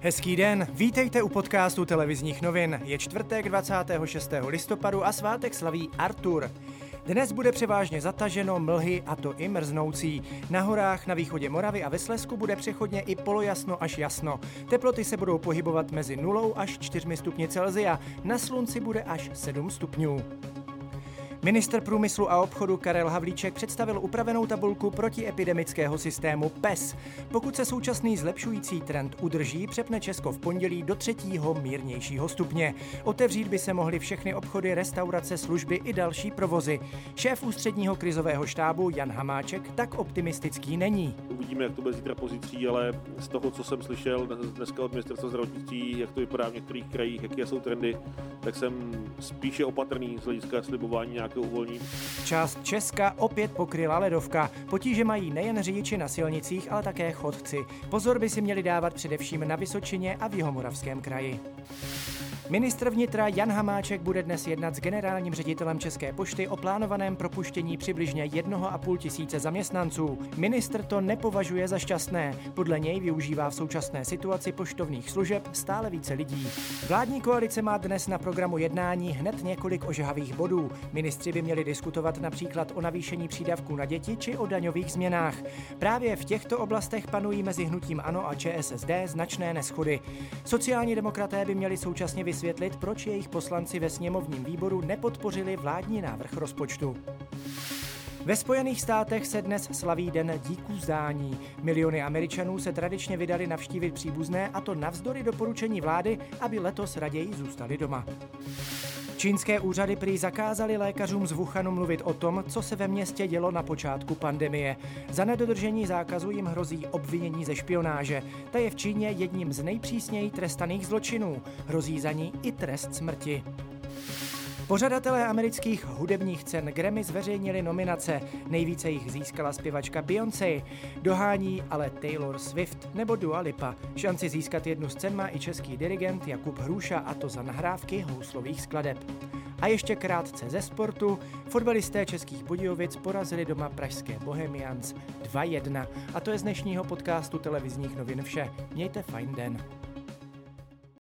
Hezký den, vítejte u podcastu televizních novin. Je čtvrtek 26. listopadu a svátek slaví Artur. Dnes bude převážně zataženo, mlhy a to i mrznoucí. Na horách na východě Moravy a ve Slesku bude přechodně i polojasno až jasno. Teploty se budou pohybovat mezi 0 až 4 stupni Celzia, na slunci bude až 7 stupňů. Minister průmyslu a obchodu Karel Havlíček představil upravenou tabulku protiepidemického systému PES. Pokud se současný zlepšující trend udrží, přepne Česko v pondělí do třetího mírnějšího stupně. Otevřít by se mohly všechny obchody, restaurace, služby i další provozy. Šéf ústředního krizového štábu Jan Hamáček tak optimistický není. Uvidíme, jak to bude zítra pozicí, ale z toho, co jsem slyšel dneska od ministerstva zdravotnictví, jak to vypadá v některých krajích, jaké jsou trendy, tak jsem spíše opatrný z hlediska slibování nějakého nějaké uvolní. Část Česka opět pokryla ledovka. Potíže mají nejen řidiči na silnicích, ale také chodci. Pozor by si měli dávat především na Vysočině a v Jihomoravském kraji. Ministr vnitra Jan Hamáček bude dnes jednat s generálním ředitelem České pošty o plánovaném propuštění přibližně 1,5 tisíce zaměstnanců. Ministr to nepovažuje za šťastné. Podle něj využívá v současné situaci poštovních služeb stále více lidí. Vládní koalice má dnes na programu jednání hned několik ožehavých bodů. Ministři by měli diskutovat například o navýšení přídavků na děti či o daňových změnách. Právě v těchto oblastech panují mezi hnutím ANO a ČSSD značné neschody. Sociální demokraté by měli současně vysvětlit, vysvětlit, proč jejich poslanci ve sněmovním výboru nepodpořili vládní návrh rozpočtu. Ve Spojených státech se dnes slaví Den díků zdání. Miliony Američanů se tradičně vydali navštívit příbuzné a to navzdory doporučení vlády, aby letos raději zůstali doma. Čínské úřady prý zakázali lékařům z Wuhanu mluvit o tom, co se ve městě dělo na počátku pandemie. Za nedodržení zákazu jim hrozí obvinění ze špionáže. Ta je v Číně jedním z nejpřísněji trestaných zločinů. Hrozí za ní i trest smrti. Pořadatelé amerických hudebních cen Grammy zveřejnili nominace. Nejvíce jich získala zpěvačka Beyoncé. Dohání ale Taylor Swift nebo Dua Lipa. Šanci získat jednu z cen má i český dirigent Jakub Hruša a to za nahrávky houslových skladeb. A ještě krátce ze sportu. Fotbalisté českých Budějovic porazili doma pražské Bohemians 2-1. A to je z dnešního podcastu televizních novin vše. Mějte fajn den.